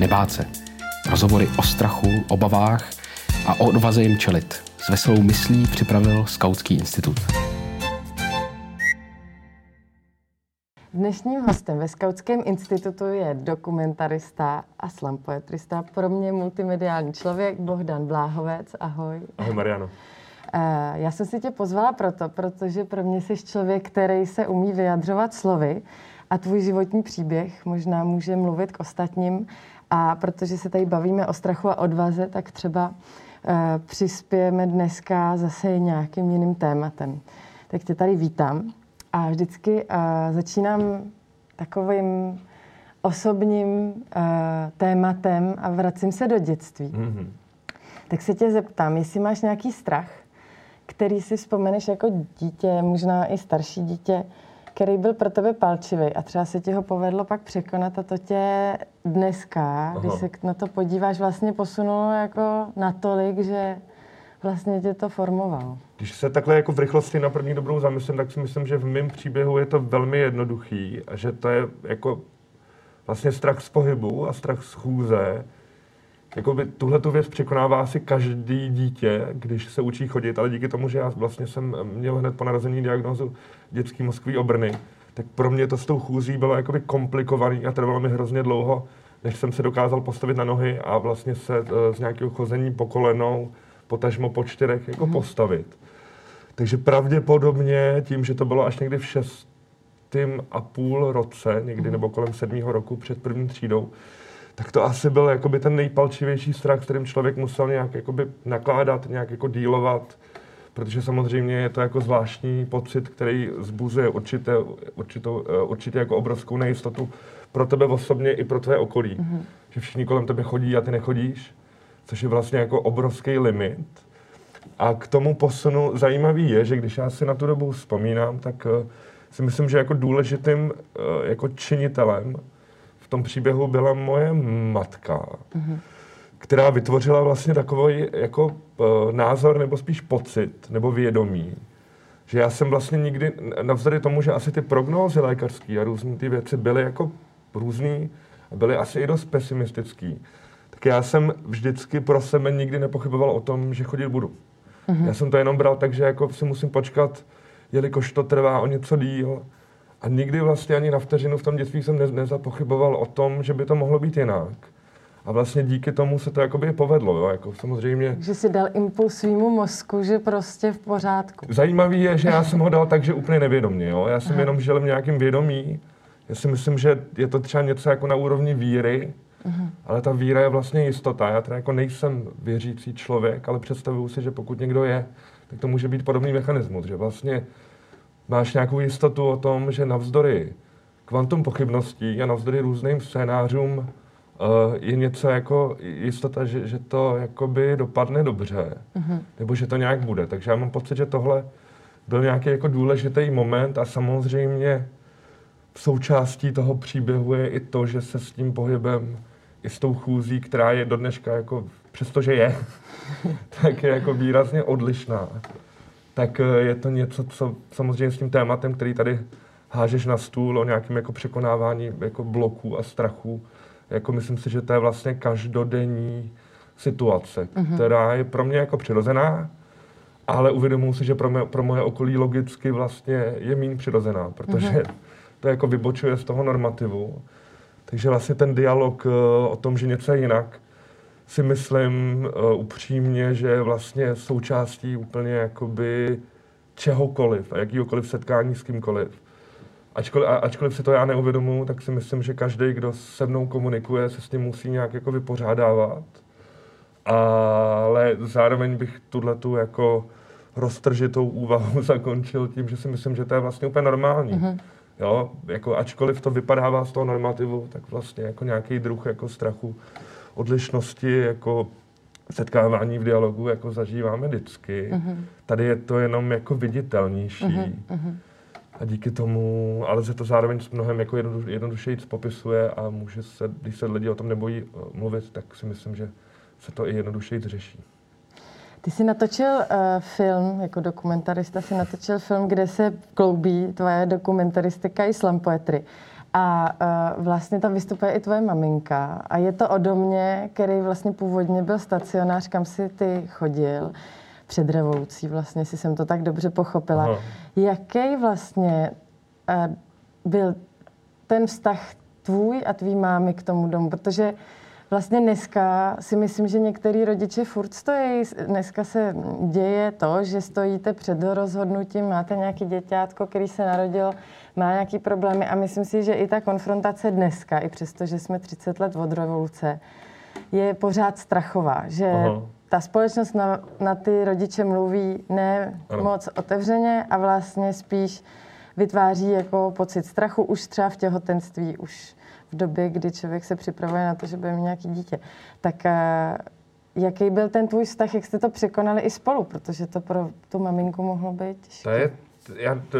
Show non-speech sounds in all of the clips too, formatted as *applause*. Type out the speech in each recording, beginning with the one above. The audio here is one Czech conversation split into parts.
nebát se. Rozhovory o strachu, obavách a o odvaze jim čelit. S veselou myslí připravil Skautský institut. Dnešním hostem ve Skautském institutu je dokumentarista a slampoetrista, pro mě multimediální člověk Bohdan Bláhovec. Ahoj. Ahoj Mariano. Eh, já jsem si tě pozvala proto, protože pro mě jsi člověk, který se umí vyjadřovat slovy a tvůj životní příběh možná může mluvit k ostatním. A protože se tady bavíme o strachu a odvaze, tak třeba uh, přispějeme dneska zase nějakým jiným tématem. Tak tě tady vítám a vždycky uh, začínám takovým osobním uh, tématem a vracím se do dětství. Mm-hmm. Tak se tě zeptám, jestli máš nějaký strach, který si vzpomeneš jako dítě, možná i starší dítě, který byl pro tebe palčivý a třeba se ti ho povedlo pak překonat a to tě dneska, Aha. když se na to podíváš, vlastně posunulo jako natolik, že vlastně tě to formovalo. Když se takhle jako v rychlosti na první dobrou zamyslím, tak si myslím, že v mém příběhu je to velmi jednoduchý a že to je jako vlastně strach z pohybu a strach z chůze, jakoby tuhle tu věc překonává asi každý dítě, když se učí chodit, ale díky tomu, že já vlastně jsem měl hned po narození diagnozu dětský mozkový obrny, tak pro mě to s tou chůzí bylo jakoby komplikovaný a trvalo mi hrozně dlouho, než jsem se dokázal postavit na nohy a vlastně se eh, z nějakého chození po kolenou, potažmo po čtyřech jako mm. postavit. Takže pravděpodobně tím, že to bylo až někdy v šestém a půl roce, někdy mm. nebo kolem sedmého roku před první třídou, tak to asi byl jakoby ten nejpalčivější strach, s kterým člověk musel nějak jakoby nakládat, nějak jako dílovat, protože samozřejmě je to jako zvláštní pocit, který zbuzuje určité, určitou, eh, určitě jako obrovskou nejistotu pro tebe osobně i pro tvé okolí. Mm-hmm. Že všichni kolem tebe chodí a ty nechodíš, což je vlastně jako obrovský limit. A k tomu posunu zajímavý je, že když já si na tu dobu vzpomínám, tak uh, si myslím, že jako důležitým uh, jako činitelem tom příběhu byla moje matka, mm-hmm. která vytvořila vlastně takový jako uh, názor nebo spíš pocit nebo vědomí, že já jsem vlastně nikdy, navzdory tomu, že asi ty prognózy lékařské a různé ty věci byly jako různý, byly asi i dost pesimistický, tak já jsem vždycky pro sebe nikdy nepochyboval o tom, že chodit budu. Mm-hmm. Já jsem to jenom bral tak, že jako si musím počkat, jelikož to trvá o něco díl, a nikdy vlastně ani na vteřinu v tom dětství jsem ne, nezapochyboval o tom, že by to mohlo být jinak. A vlastně díky tomu se to jakoby povedlo, jo, jako samozřejmě. Že si dal impuls svýmu mozku, že prostě v pořádku. Zajímavý je, že já jsem ho dal tak, že úplně nevědomně, jo. Já jsem Aha. jenom žil v nějakém vědomí. Já si myslím, že je to třeba něco jako na úrovni víry, Aha. ale ta víra je vlastně jistota. Já teda jako nejsem věřící člověk, ale představuju si, že pokud někdo je, tak to může být podobný mechanismus, že vlastně máš nějakou jistotu o tom, že navzdory kvantum pochybností a navzdory různým scénářům uh, je něco jako jistota, že, že to jakoby dopadne dobře, uh-huh. nebo že to nějak bude. Takže já mám pocit, že tohle byl nějaký jako důležitý moment a samozřejmě v součástí toho příběhu je i to, že se s tím pohybem i s tou chůzí, která je do dneška jako, přestože je, *laughs* tak je jako výrazně odlišná tak eh, je to něco, co samozřejmě s tím tématem, který tady hážeš na stůl o nějakém jako překonávání jako bloků a strachu, jako myslím si, že to je vlastně každodenní situace, mm-hmm. která je pro mě jako přirozená, ale uvědomuji si, že pro, mě, pro moje okolí logicky vlastně je méně přirozená, protože mm-hmm. to jako vybočuje z toho normativu. Takže vlastně ten dialog eh, o tom, že něco je jinak, si myslím uh, upřímně, že je vlastně součástí úplně jakoby čehokoliv a jakýhokoliv setkání s kýmkoliv. Ačkoliv, a, ačkoliv si to já neuvědomuji, tak si myslím, že každý, kdo se mnou komunikuje, se s tím musí nějak jako vypořádávat. Ale zároveň bych tuhle tu jako roztržitou úvahu *laughs* zakončil tím, že si myslím, že to je vlastně úplně normální. Mm-hmm. Jo, jako ačkoliv to vypadává z toho normativu, tak vlastně jako nějaký druh jako strachu odlišnosti jako setkávání v dialogu jako zažíváme vždycky. Uh-huh. Tady je to jenom jako viditelnější. Uh-huh. A díky tomu, ale se to zároveň s mnohem jako jednoduš, jednodušeji popisuje a může se, když se lidi o tom nebojí uh, mluvit, tak si myslím, že se to i jednodušeji řeší. Ty jsi natočil uh, film, jako dokumentarista si natočil film, kde se kloubí tvoje dokumentaristika i slam poetry. A uh, vlastně tam vystupuje i tvoje maminka. A je to o domě, který vlastně původně byl stacionář, kam si ty chodil před revolucí, vlastně si jsem to tak dobře pochopila. Aha. Jaký vlastně uh, byl ten vztah tvůj a tvý mámy k tomu domu? Protože Vlastně dneska si myslím, že některý rodiče furt stojí. Dneska se děje to, že stojíte před rozhodnutím, máte nějaký děťátko, který se narodil, má nějaký problémy a myslím si, že i ta konfrontace dneska, i přesto, že jsme 30 let od revoluce, je pořád strachová, že Aha. ta společnost na, na ty rodiče mluví ne ano. moc otevřeně a vlastně spíš vytváří jako pocit strachu už třeba v těhotenství, už v době, kdy člověk se připravuje na to, že bude mít nějaký dítě. Tak eh, jaký byl ten tvůj vztah, jak jste to překonali i spolu, protože to pro tu maminku mohlo být těžké. To je, já to,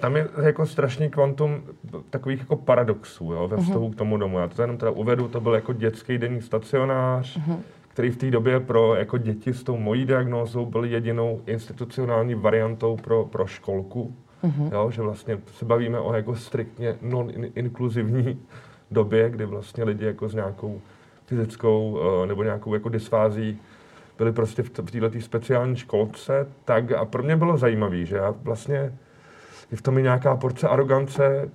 tam je jako strašný kvantum takových jako paradoxů jo, ve mhm. vztahu uh-huh. k tomu domu. Já to jenom teda uvedu, to byl jako dětský denní stacionář, uh-huh. který v té době pro jako děti s tou mojí diagnózou byl jedinou institucionální variantou pro, pro školku. Uh-huh. Jo, že vlastně se bavíme o jako striktně non-inkluzivní době, kdy vlastně lidi jako s nějakou fyzickou uh, nebo nějakou jako dysfází byli prostě v, v této speciální školce, tak a pro mě bylo zajímavé, že já vlastně je v tom i nějaká porce arogance,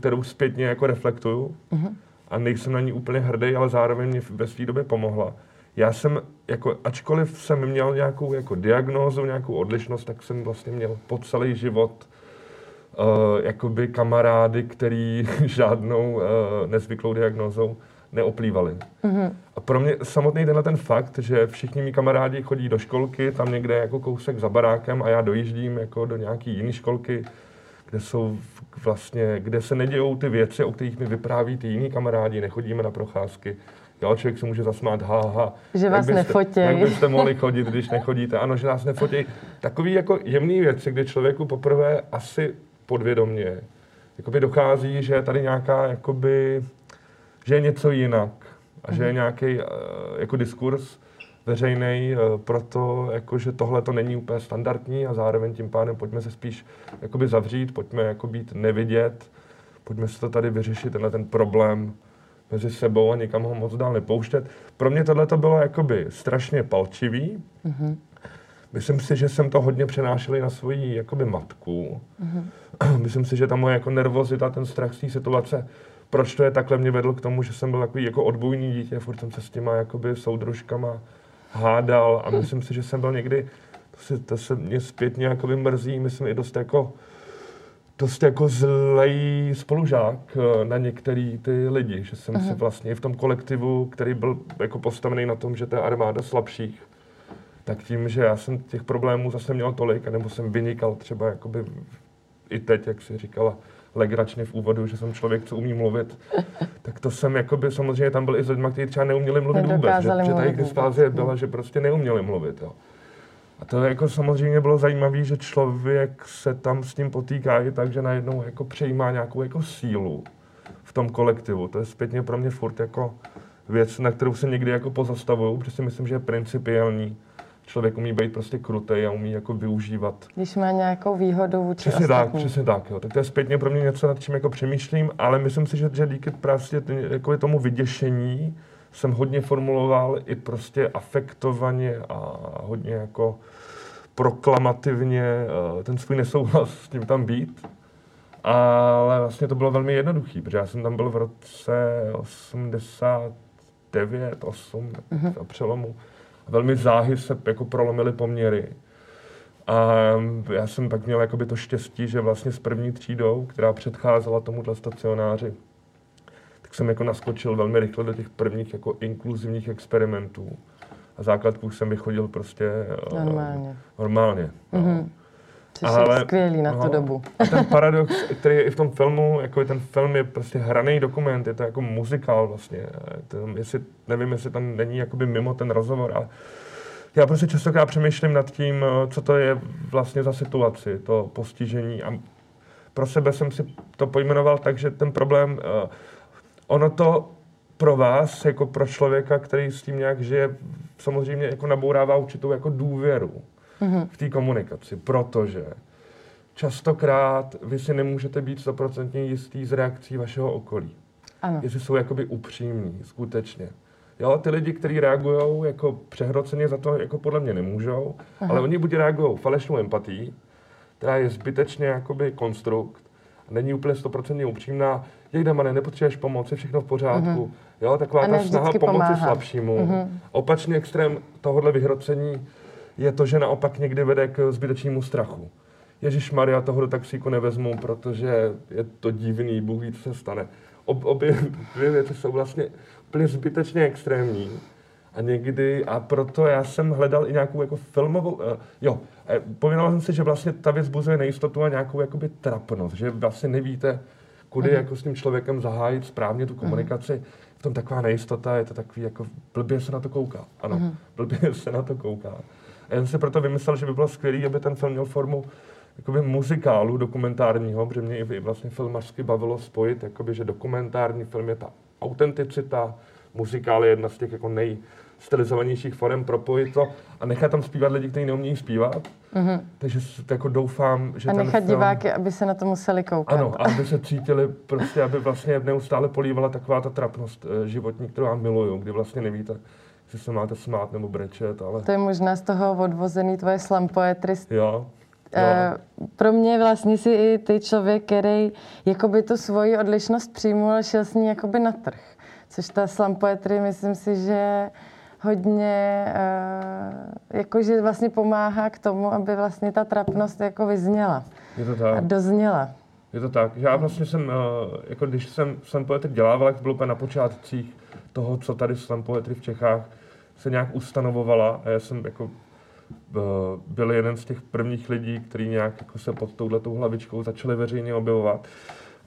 kterou zpětně jako reflektuju uh-huh. a nejsem na ní úplně hrdý, ale zároveň mě ve své době pomohla. Já jsem, jako, ačkoliv jsem měl nějakou jako diagnózu, nějakou odlišnost, tak jsem vlastně měl po celý život uh, jakoby kamarády, který *laughs* žádnou uh, nezvyklou diagnózou neoplývali. Mm-hmm. A pro mě samotný tenhle ten fakt, že všichni mý kamarádi chodí do školky, tam někde jako kousek za barákem a já dojíždím jako do nějaký jiné školky, kde jsou vlastně, kde se nedějou ty věci, o kterých mi vypráví ty jiní kamarádi, nechodíme na procházky. Jo, člověk si může zasmát, ha, ha. Že vás byste, nefotí. Jak byste mohli chodit, když nechodíte. Ano, že nás nefotí. Takový jako jemný věci, kdy člověku poprvé asi podvědomně jakoby dochází, že je tady nějaká, jakoby, že je něco jinak a že je mhm. nějaký uh, jako diskurs veřejný, uh, proto jako, že tohle to není úplně standardní a zároveň tím pádem pojďme se spíš jakoby zavřít, pojďme jako být nevidět, pojďme se to tady vyřešit, tenhle ten problém mezi sebou a nikam ho moc dál nepouštět. Pro mě tohle to bylo jakoby strašně palčivý. Mm-hmm. Myslím si, že jsem to hodně přenášel na svoji jakoby matku. Mm-hmm. *clears throat* Myslím si, že ta moje jako nervozita, ten strach z té situace, proč to je takhle, mě vedl k tomu, že jsem byl takový jako odbojný dítě, furt jsem se s těma jakoby soudružkama hádal a myslím si, že jsem byl někdy, to, si, to se mě zpětně jakoby mrzí, myslím i dost jako dost jako zlej spolužák eh, na některý ty lidi, že jsem uh-huh. si vlastně v tom kolektivu, který byl jako postavený na tom, že to je armáda slabších, tak tím, že já jsem těch problémů zase měl tolik, nebo jsem vynikal třeba jakoby i teď, jak si říkala, legračně v úvodu, že jsem člověk, co umí mluvit, tak to jsem jakoby, samozřejmě tam byl i s lidmi, kteří třeba neuměli mluvit vůbec, že, že ta jejich byla, že prostě neuměli mluvit, jo. A to jako samozřejmě bylo zajímavé, že člověk se tam s tím potýká i tak, že najednou jako přejímá nějakou jako sílu v tom kolektivu. To je zpětně pro mě furt jako věc, na kterou se někdy jako pozastavuju, protože si myslím, že je principiální. Člověk umí být prostě krutej a umí jako využívat. Když má nějakou výhodu vůči Přesně ostatní. tak, přesně tak. Jo. Tak to je zpětně pro mě něco, nad čím jako přemýšlím, ale myslím si, že, že díky prostě jako tomu vyděšení jsem hodně formuloval i prostě afektovaně a hodně jako proklamativně eh, ten svůj nesouhlas s tím tam být. Ale vlastně to bylo velmi jednoduché, protože já jsem tam byl v roce 89, 8, mm-hmm. přelomu. Velmi záhy se jako prolomily poměry. A já jsem pak měl jakoby to štěstí, že vlastně s první třídou, která předcházela tomuhle stacionáři, tak jsem jako naskočil velmi rychle do těch prvních jako inkluzivních experimentů. A základku už jsem vychodil prostě eh, normálně. normálně no. Což Ale, je skvělý na tu no, dobu. A ten paradox, který je i v tom filmu, jako je ten film je prostě hraný dokument, je to jako muzikál vlastně. To, jestli, nevím, jestli tam není jakoby mimo ten rozhovor, ale já prostě častokrát přemýšlím nad tím, eh, co to je vlastně za situaci, to postižení. A pro sebe jsem si to pojmenoval tak, že ten problém uh, ono to pro vás, jako pro člověka, který s tím nějak žije, samozřejmě jako nabourává určitou jako důvěru mm-hmm. v té komunikaci, protože častokrát vy si nemůžete být stoprocentně jistý z reakcí vašeho okolí. Ano. Jestli jsou jakoby upřímní, skutečně. Jo, ty lidi, kteří reagují jako přehroceně za to, jako podle mě nemůžou, Aha. ale oni buď reagují falešnou empatí, která je zbytečně jakoby konstrukt, není úplně stoprocentně upřímná, jak Damane, nepotřebuješ pomoc, je všechno v pořádku. Uh-huh. Jo, taková ta snaha pomoci pomáhá. slabšímu. Uh-huh. Opačný extrém tohohle vyhrocení je to, že naopak někdy vede k zbytečnému strachu. Ježíš Maria, toho do taxíku nevezmu, protože je to divný, Bůh ví, co se stane. Ob, obě dvě věci jsou vlastně úplně zbytečně extrémní. A někdy, a proto já jsem hledal i nějakou jako filmovou, uh, jo, eh, pověnoval jsem si, že vlastně ta věc buzuje nejistotu a nějakou jakoby trapnost, že vlastně nevíte, kudy uh-huh. jako s tím člověkem zahájit správně tu komunikaci. Uh-huh. V tom taková nejistota, je to takový jako blbě se na to kouká. Ano, uh-huh. blbě se na to kouká. A já jsem si proto vymyslel, že by bylo skvělé, aby ten film měl formu jakoby muzikálu dokumentárního, protože mě i vlastně filmařsky bavilo spojit, jakoby, že dokumentární film je ta autenticita, muzikál je jedna z těch jako nejstylizovanějších forem, propojit to a nechat tam zpívat lidi, kteří neumějí zpívat. Mm-hmm. Takže jako doufám, že A ten nechat film... diváky, aby se na to museli koukat. Ano, aby se cítili prostě, aby vlastně neustále polívala taková ta trapnost eh, životní, kterou já miluju, kdy vlastně nevíte, jestli se máte smát nebo brečet, ale... To je možná z toho odvozený tvoje slam poetry. Jo. Uh, pro mě vlastně si i ty člověk, který jakoby tu svoji odlišnost přijmul a šel s ní jakoby na trh. Což ta slam poetry, myslím si, že hodně, uh, jakože vlastně pomáhá k tomu, aby vlastně ta trapnost jako vyzněla. Je to tak. A dozněla. Je to tak. Já vlastně jsem, uh, jako když jsem slam poetry dělával, tak byl úplně na počátcích toho, co tady slam poetry v Čechách se nějak ustanovovala a já jsem jako byl jeden z těch prvních lidí, kteří nějak jako se pod touhletou hlavičkou začali veřejně objevovat.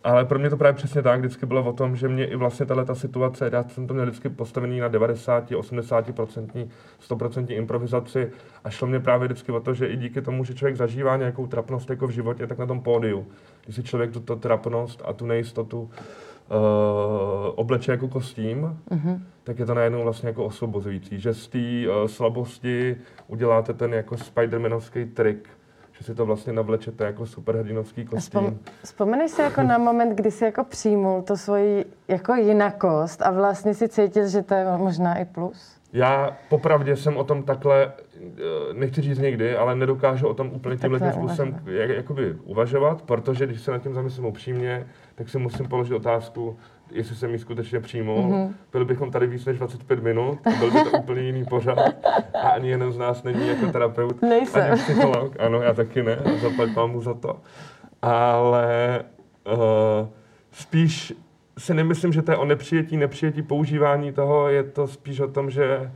Ale pro mě to právě přesně tak vždycky bylo o tom, že mě i vlastně tahle situace, já jsem to měl vždycky postavený na 90, 80%, 100% improvizaci a šlo mě právě vždycky o to, že i díky tomu, že člověk zažívá nějakou trapnost jako v životě, tak na tom pódiu, když si člověk tuto trapnost a tu nejistotu obleče jako kostým, mm-hmm. tak je to najednou vlastně jako osvobozující, že z té uh, slabosti uděláte ten jako Spidermanovský trik, že si to vlastně navlečete jako superhrdinovský kostým. Vzpom, vzpomeneš si jako na moment, kdy jsi jako přijmul to svoji jako jinakost a vlastně si cítil, že to je možná i plus? Já popravdě jsem o tom takhle, eh, nechci říct někdy, ale nedokážu o tom úplně tímhle způsobem jak, jakoby uvažovat, protože když se nad tím zamyslím upřímně, tak si musím položit otázku, jestli jsem ji skutečně přijmul. Mm-hmm. Byli bychom tady víc než 25 minut byl by to úplně jiný pořad. A ani jeden z nás není jako terapeut, Nejsem. ani psycholog. Ano, já taky ne, zaplať mu za to. Ale uh, spíš si nemyslím, že to je o nepřijetí, nepřijetí používání toho, je to spíš o tom, že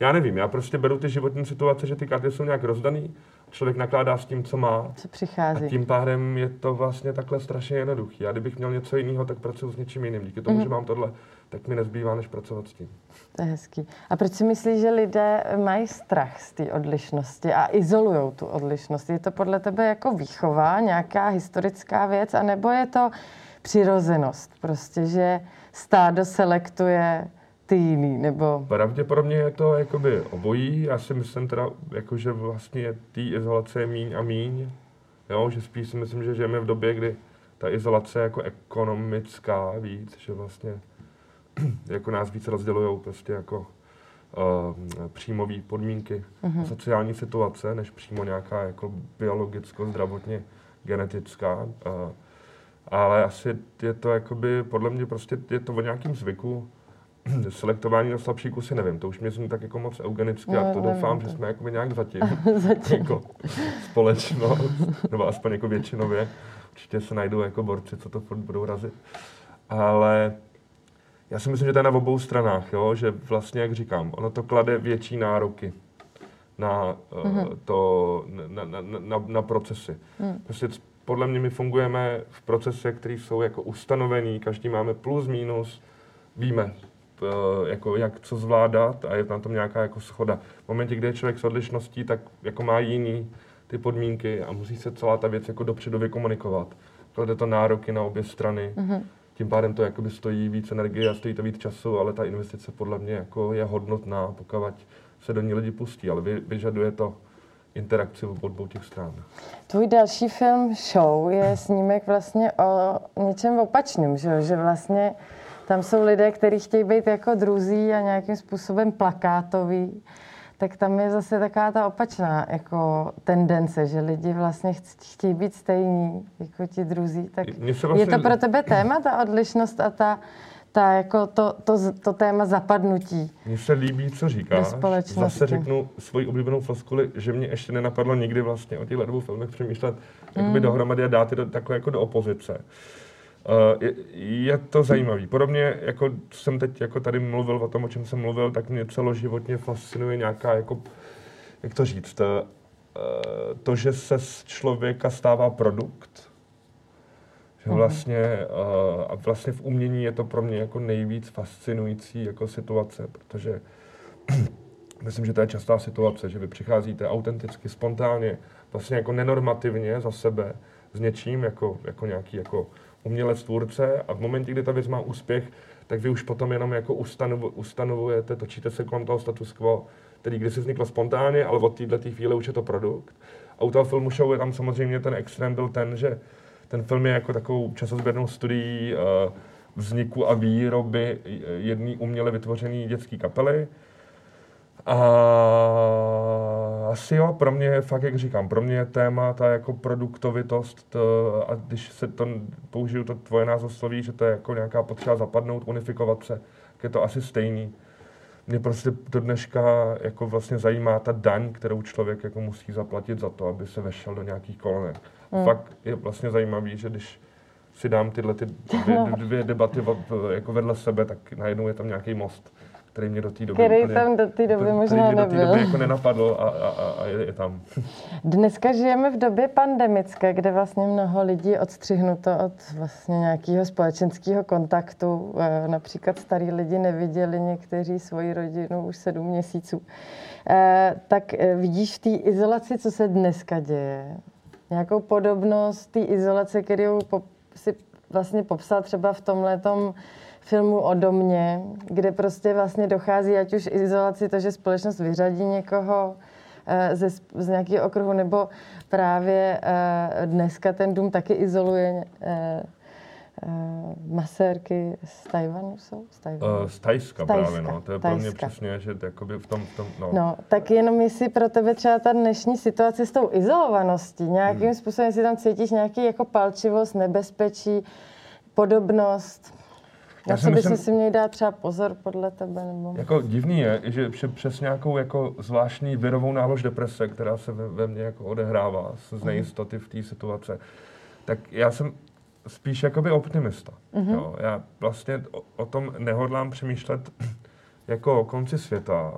já nevím, já prostě beru ty životní situace, že ty karty jsou nějak rozdaný, člověk nakládá s tím, co má. Co přichází. A tím pádem je to vlastně takhle strašně jednoduchý. Já kdybych měl něco jiného, tak pracuji s něčím jiným. Díky tomu, mm. že mám tohle, tak mi nezbývá, než pracovat s tím. To je hezký. A proč si myslíš, že lidé mají strach z té odlišnosti a izolují tu odlišnost? Je to podle tebe jako výchova, nějaká historická věc, anebo je to přirozenost? Prostě, že stádo selektuje ty jiný, nebo... Pravděpodobně je to jakoby obojí. Já si myslím teda, jako, že vlastně té izolace je míň a míň. Jo, že spíš si myslím, že žijeme v době, kdy ta izolace je jako ekonomická víc, že vlastně *clears throat* jako nás víc rozdělují prostě jako uh, příjmové podmínky, mm-hmm. sociální situace, než přímo nějaká jako biologicko-zdravotně genetická. Uh, ale asi je to jakoby, podle mě prostě je to o nějakým zvyku, *clears throat* selektování na slabší kusy, nevím, to už mě zní tak jako moc eugenicky no, a to nevím, doufám, to. že jsme jakoby nějak *laughs* zatím, zatím. jako společnost, nebo aspoň jako většinově. Určitě se najdou jako borci, co to furt budou razit. Ale já si myslím, že to je na obou stranách, jo? že vlastně, jak říkám, ono to klade větší nároky na, mm-hmm. uh, to, na, na, na, na procesy. Mm. Prostě podle mě my fungujeme v procesech, které jsou jako ustanovený, každý máme plus, minus, víme, jako jak co zvládat a je na tom nějaká jako schoda. V momentě, kdy je člověk s odlišností, tak jako má jiný ty podmínky a musí se celá ta věc jako dopředu vykomunikovat. Klade to nároky na obě strany. Mm-hmm. Tím pádem to jakoby stojí víc energie a stojí to víc času, ale ta investice podle mě jako je hodnotná, pokud se do ní lidi pustí, ale vy, vyžaduje to interakci od obou těch stran. Tvůj další film Show je snímek vlastně o něčem opačném, že, že vlastně tam jsou lidé, kteří chtějí být jako druzí a nějakým způsobem plakátoví tak tam je zase taková ta opačná jako tendence, že lidi vlastně chtějí být stejní jako ti druzí. Tak vlastně... je to pro tebe *clears throat* téma, ta odlišnost a ta, ta jako to, to, to téma zapadnutí. Mně se líbí, co říkáš. Zase řeknu svoji oblíbenou floskuli, že mě ještě nenapadlo nikdy vlastně o těchto dvou filmech přemýšlet mm. dohromady a dát je do, takhle jako do opozice. Uh, je, je to zajímavý. Podobně, jako jsem teď jako tady mluvil o tom, o čem jsem mluvil, tak mě celoživotně fascinuje nějaká, jako, jak to říct, to, uh, to, že se z člověka stává produkt. Že mhm. vlastně, uh, a vlastně v umění je to pro mě jako nejvíc fascinující jako situace, protože *clears throat* myslím, že to je častá situace, že vy přicházíte autenticky, spontánně, vlastně jako nenormativně za sebe s něčím, jako, jako nějaký jako umělec, tvůrce a v momentě, kdy ta věc má úspěch, tak vy už potom jenom jako ustanovu, ustanovujete, točíte se kolem toho status quo, který kdysi vzniklo spontánně, ale od této chvíle už je to produkt. A u toho filmu show je tam samozřejmě ten extrém byl ten, že ten film je jako takovou časozběrnou studií uh, vzniku a výroby jedné uměle vytvořené dětské kapely. A asi jo, pro mě, fakt jak říkám, pro mě je téma ta jako produktovitost to, a když se to, použiju to tvoje názvosloví, že to je jako nějaká potřeba zapadnout, unifikovat se, tak je to asi stejný. Mě prostě do dneška jako vlastně zajímá ta daň, kterou člověk jako musí zaplatit za to, aby se vešel do nějakých kolonek. Hmm. Fakt je vlastně zajímavý, že když si dám tyhle ty dvě, *laughs* dvě debaty jako vedle sebe, tak najednou je tam nějaký most který mě do té doby který úplně, tam do té doby který možná mě nebyl. do té doby jako nenapadl a, a, a je, je tam. *laughs* Dneska žijeme v době pandemické, kde vlastně mnoho lidí odstřihnuto od vlastně nějakého společenského kontaktu. E, například starý lidi neviděli někteří svoji rodinu už sedm měsíců. E, tak e, vidíš v té izolaci, co se dneska děje? Nějakou podobnost té izolace, kterou si vlastně popsal třeba v tomhle tom filmu o domě, kde prostě vlastně dochází ať už izolaci, to, že společnost vyřadí někoho eh, ze, z nějakého okruhu, nebo právě eh, dneska ten dům taky izoluje eh, masérky z Tajvanu jsou? Z, Tajvanu. Uh, z Tajska, z Tajska právě, no. To je Tajska. pro mě přesně, že jakoby v tom, v tom no. no. tak jenom jestli pro tebe třeba ta dnešní situace s tou izolovaností, nějakým hmm. způsobem si tam cítíš nějaký jako palčivost, nebezpečí, podobnost? Na co bys si měl dát třeba pozor podle tebe? Nebo... Jako divný je, že přes nějakou jako zvláštní virovou nálož deprese, která se ve, ve mně jako odehrává z mhm. nejistoty v té situace, tak já jsem spíš jakoby optimista. Mm-hmm. Jo? Já vlastně o, o tom nehodlám přemýšlet *clears throat* jako o konci světa.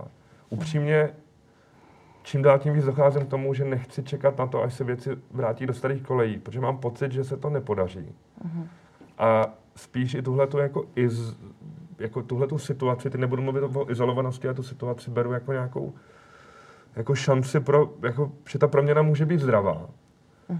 Upřímně, čím dál tím víc docházím k tomu, že nechci čekat na to, až se věci vrátí do starých kolejí, protože mám pocit, že se to nepodaří. Mm-hmm. A spíš i tuhletu jako iz, jako tuhletu situaci, ty nebudu mluvit o izolovanosti, a tu situaci beru jako nějakou jako šanci pro, jako, že ta proměna může být zdravá. Uh-huh.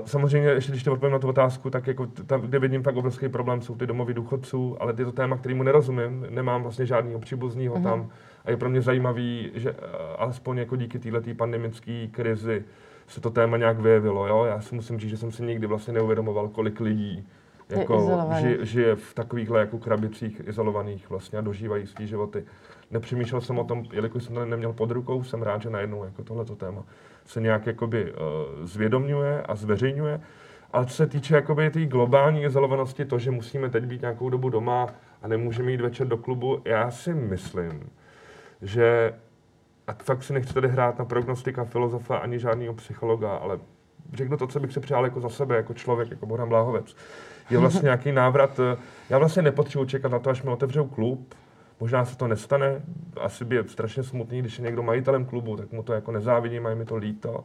Uh, samozřejmě, ještě když odpovím na tu otázku, tak jako tam, kde vidím fakt obrovský problém, jsou ty domovy důchodců, ale je to téma, kterému nerozumím, nemám vlastně žádného příbuzního uh-huh. tam a je pro mě zajímavý, že uh, alespoň jako díky této pandemické krizi se to téma nějak vyjevilo. Jo? Já si musím říct, že jsem si nikdy vlastně neuvědomoval, kolik lidí jako žije, žije v takovýchhle jako krabicích izolovaných vlastně a dožívají svý životy. Nepřemýšlel jsem o tom, jelikož jsem to neměl pod rukou, jsem rád, že najednou jako tohleto téma se nějak jakoby uh, zvědomňuje a zveřejňuje. Ale co se týče jakoby té tý globální izolovanosti, to, že musíme teď být nějakou dobu doma a nemůžeme jít večer do klubu, já si myslím, že a fakt si nechci tady hrát na prognostika filozofa ani žádného psychologa, ale řeknu to, co bych si přál jako za sebe, jako člověk, jako Bohdan Bláhovec je vlastně nějaký návrat. Eh, já vlastně nepotřebuji čekat na to, až mi otevřou klub. Možná se to nestane. Asi by je strašně smutný, když je někdo majitelem klubu, tak mu to jako nezávidím a je mi to líto.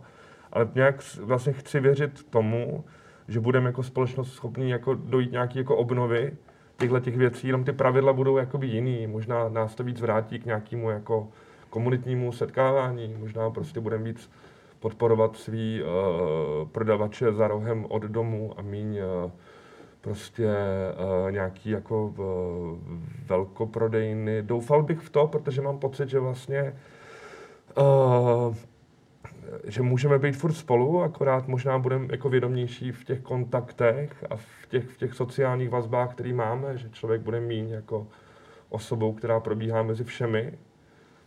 Ale nějak vlastně chci věřit tomu, že budeme jako společnost schopní jako dojít nějaký jako obnovy těchto těch věcí, jenom ty pravidla budou jakoby jiný. Možná nás to víc vrátí k nějakému jako komunitnímu setkávání, možná prostě budeme víc podporovat svý uh, prodavače za rohem od domu a míň uh, prostě uh, nějaký jako uh, velkoprodejny. Doufal bych v to, protože mám pocit, že vlastně uh, že můžeme být furt spolu, akorát možná budeme jako vědomější v těch kontaktech a v těch, v těch sociálních vazbách, které máme, že člověk bude mít jako osobou, která probíhá mezi všemi.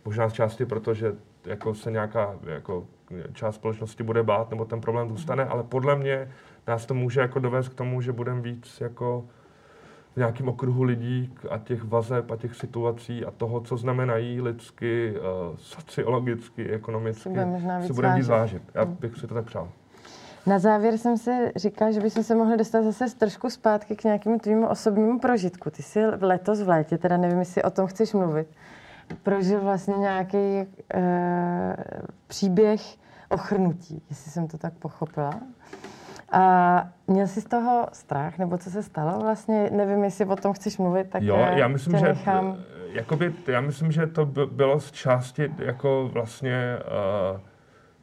Možná z části proto, že jako se nějaká jako část společnosti bude bát, nebo ten problém zůstane, ale podle mě nás to může jako dovést k tomu, že budeme víc jako v nějakém okruhu lidí a těch vazeb a těch situací a toho, co znamenají lidsky, uh, sociologicky, ekonomicky, si budeme víc vážit. Já hmm. bych si to tak přál. Na závěr jsem si říkal, že bychom se mohli dostat zase trošku zpátky k nějakému tvému osobnímu prožitku. Ty jsi letos v létě, teda nevím, jestli o tom chceš mluvit, prožil vlastně nějaký e, příběh ochrnutí, jestli jsem to tak pochopila. A měl jsi z toho strach, nebo co se stalo vlastně? Nevím, jestli o tom chceš mluvit, tak jo, já myslím, že, nechám... Jakoby, já myslím, že to bylo z části jako vlastně uh,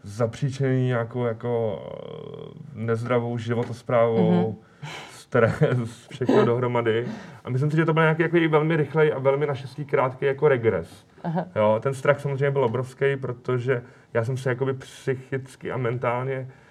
zapříčený nějakou jako nezdravou životosprávou, mm-hmm. stres, všechno dohromady. A myslím si, že to byl nějaký jako velmi rychlej a velmi naštěstí krátký jako regres. Aha. Jo, ten strach samozřejmě byl obrovský, protože já jsem se jakoby psychicky a mentálně uh,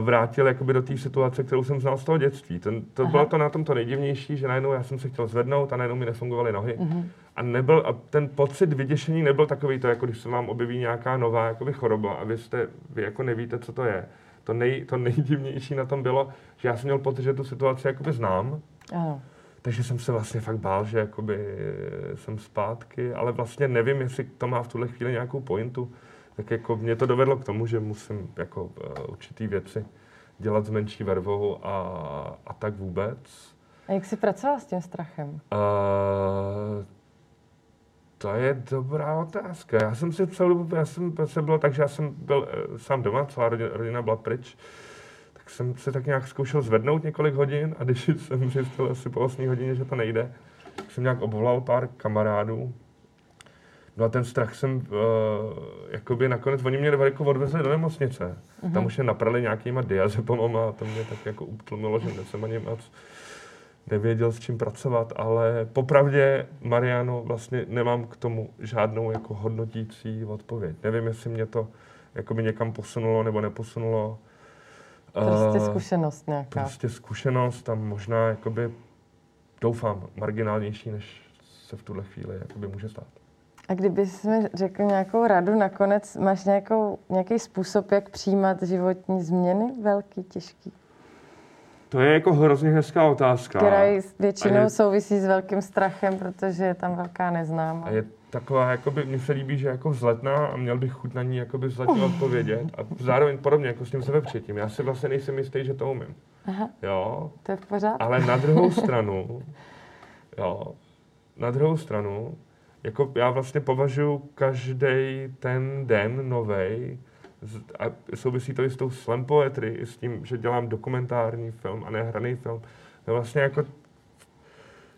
vrátil jakoby do té situace, kterou jsem znal z toho dětství. Ten, to bylo to na tom to nejdivnější, že najednou já jsem se chtěl zvednout a najednou mi nefungovaly nohy. Uh-huh. A, nebyl, a ten pocit vyděšení nebyl takový to, jako když se vám objeví nějaká nová jakoby choroba a vy, jste, vy jako nevíte, co to je. To, nej, to nejdivnější na tom bylo, že já jsem měl pocit, že tu situaci jakoby znám. Uh-huh. Takže jsem se vlastně fakt bál, že jakoby jsem zpátky, ale vlastně nevím, jestli to má v tuhle chvíli nějakou pointu tak jako mě to dovedlo k tomu, že musím jako uh, určitý věci dělat s menší vervou a, a tak vůbec. A jak jsi pracoval s tím strachem? Uh, to je dobrá otázka. Já jsem si celou dobu, já jsem se bylo tak, že já jsem byl uh, sám doma, celá rodina, rodina byla pryč, tak jsem se tak nějak zkoušel zvednout několik hodin a když *laughs* jsem zjistil asi po 8 hodině, že to nejde, tak jsem nějak obvolal pár kamarádů, No a ten strach jsem, uh, jakoby nakonec, oni mě jako odvezli do nemocnice. Uh-huh. Tam už je naprali nějakýma diazepamama a to mě tak jako utlmilo, že jsem ani moc nevěděl, s čím pracovat, ale popravdě, Mariano, vlastně nemám k tomu žádnou jako hodnotící odpověď. Nevím, jestli mě to jakoby někam posunulo nebo neposunulo. Prostě uh, zkušenost nějaká. Prostě zkušenost tam možná, jakoby, doufám, marginálnější, než se v tuhle chvíli jakoby může stát. A kdyby mi řekl nějakou radu, nakonec máš nějakou, nějaký způsob, jak přijímat životní změny? Velký, těžký? To je jako hrozně hezká otázka. Která většinou je, souvisí s velkým strachem, protože je tam velká neznámá. A je taková, jakoby, mně se líbí, že jako vzletná a měl bych chuť na ní jakoby vzletně odpovědět. A zároveň podobně jako s tím sebepřijetím. Já si vlastně nejsem jistý, že to umím. Aha. Jo. To je v pořádku. Ale na druhou *laughs* stranu, jo, na druhou stranu, jako já vlastně považuji každý ten den novej a souvisí to i s tou slam poetry, i s tím, že dělám dokumentární film a ne hraný film. Je vlastně jako,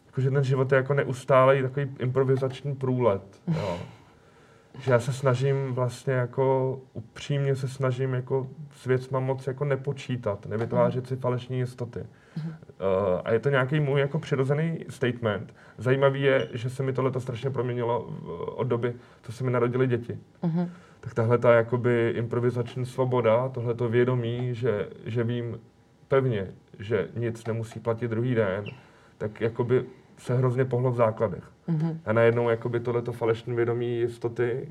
jako že ten život je jako neustálý takový improvizační průlet. Jo. Že já se snažím vlastně jako upřímně se snažím jako s věcma moc jako nepočítat, nevytvářet si falešní jistoty. Uh, a je to nějaký můj jako přirozený statement. Zajímavý je, že se mi tohle strašně proměnilo od doby, co se mi narodili děti. Uh-huh. Tak tahle ta jakoby improvizační svoboda, tohle to vědomí, že, že vím pevně, že nic nemusí platit druhý den, tak jakoby se hrozně pohlo v základech. Uh-huh. A najednou jakoby tohleto falešné vědomí jistoty,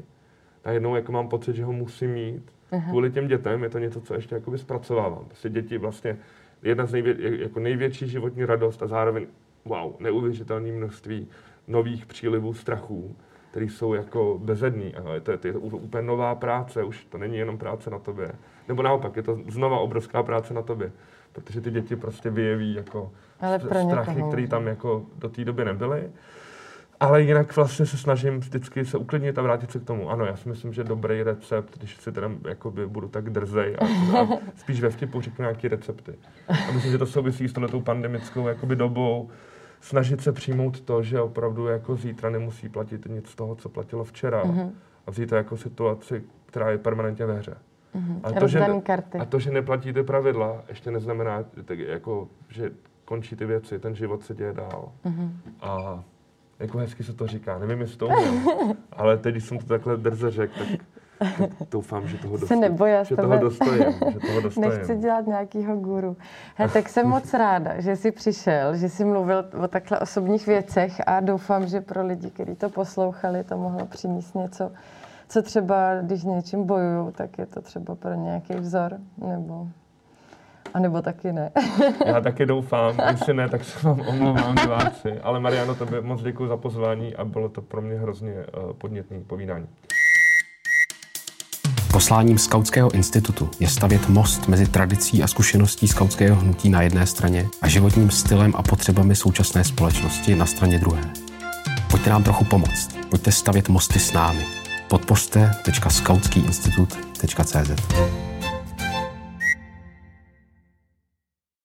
najednou jako mám pocit, že ho musím mít. Uh-huh. Kvůli těm dětem je to něco, co ještě jakoby zpracovávám. Prostě děti vlastně jedna z nejvě, jako největší životní radost a zároveň wow, neuvěřitelné množství nových přílivů strachů, které jsou jako bezedný. A to, je, to je úplně nová práce, už to není jenom práce na tobě. Nebo naopak, je to znova obrovská práce na tobě, protože ty děti prostě vyjeví jako Ale strachy, které tam jako do té doby nebyly. Ale jinak vlastně se snažím vždycky se uklidnit a vrátit se k tomu. Ano, já si myslím, že dobrý recept, když si teda jakoby budu tak drzej a, a spíš ve vtipu řeknu nějaké recepty. A myslím, že to souvisí s touhletou pandemickou jakoby dobou. Snažit se přijmout to, že opravdu jako zítra nemusí platit nic z toho, co platilo včera. Mm-hmm. A vzít to jako situaci, která je permanentně ve hře. Mm-hmm. A, to, že, karty. a to, že neplatíte pravidla, ještě neznamená, jako, že končí ty věci, ten život se děje dál. Mm-hmm. A jako hezky se to říká, nevím, jestli to umím, *laughs* ale teď, když jsem to takhle drze řekl, tak Tak doufám, že toho, Se dostojím, neboj, já s že toho dostojím. Že toho *laughs* dostojím. Nechci dělat nějakýho guru. He, tak jsem moc ráda, že jsi přišel, že jsi mluvil o takhle osobních věcech a doufám, že pro lidi, kteří to poslouchali, to mohlo přinést něco, co třeba, když něčím bojují, tak je to třeba pro nějaký vzor, nebo a nebo taky ne. *laughs* Já taky doufám, jestli ne, tak se vám omlouvám diváci. Ale Mariano, tobě moc děkuji za pozvání a bylo to pro mě hrozně uh, podnětné povídání. Posláním Skautského institutu je stavět most mezi tradicí a zkušeností skautského hnutí na jedné straně a životním stylem a potřebami současné společnosti na straně druhé. Pojďte nám trochu pomoct. Pojďte stavět mosty s námi. Podpořte.skautskýinstitut.cz